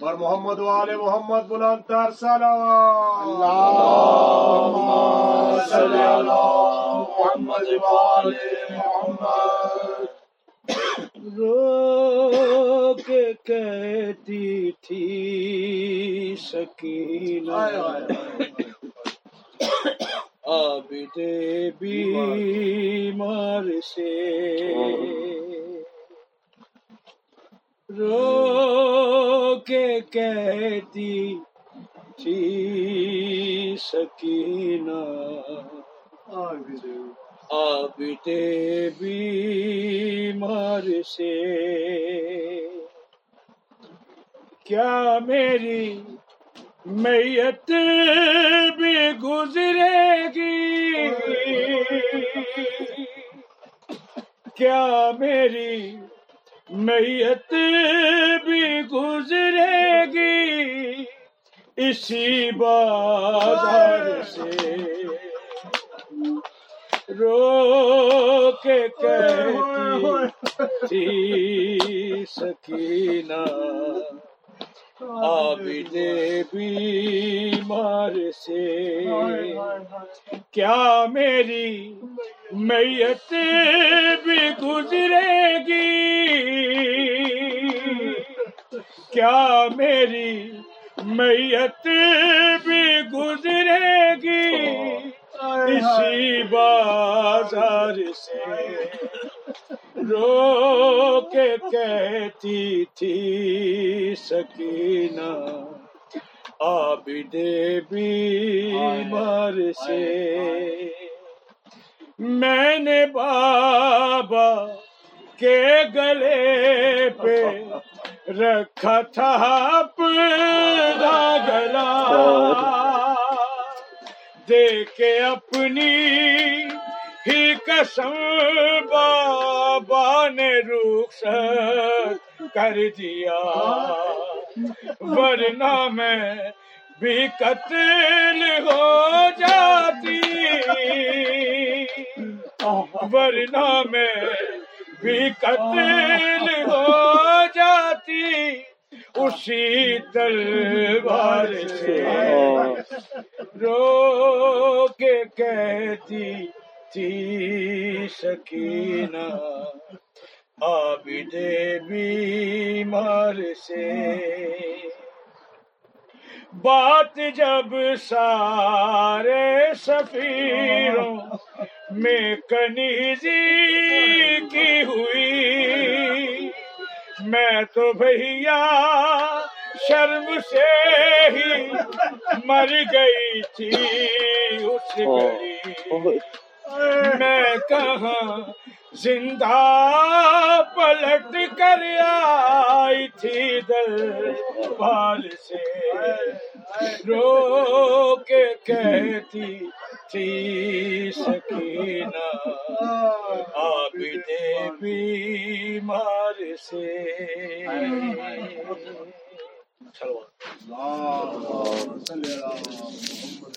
بر محمد والے محمد بلند تر سلام! اللهم صل على محمد وعلى محمد. رو کے کہتی تھی سکینہ۔ عابد بیمار سے۔ رو کے کہتی تھی سکینہ عابد بیمار سے۔ کیا میری میت بھی گزرے گی؟ کیا میری میت اسی بازار سے رو کے کہتی تھی سکینہ۔ عابد بیمار سے۔ کیا میری میت بھی گزرے؟ میت بھی گزرے گی۔ اسی بازار سے رو کے کہتی تھی سکینہ۔ عابد بیمار سے۔ میں نے بابا کے گلے پہ رکھا تھا اپنا گلا دے کے اپنی ہی قسم، بابا نے رخصت کر دیا۔ ورنہ میں بھی قتل ہو جاتی۔ ورنہ میں بھی قتل اسی تلوار سے رو کے کہتی تھی سکینہ۔ عابد بیمار سے۔ بات جب سارے سفیروں میں کنیزی میں تو بھیا شرم سے ہی مر گئی تھی اس میں کہاں زندہ پلٹ کر آئی تھی دربار سے؟ رو کے کہتی تھی سکینہ عابد بیمار سے اللهم صل على محمد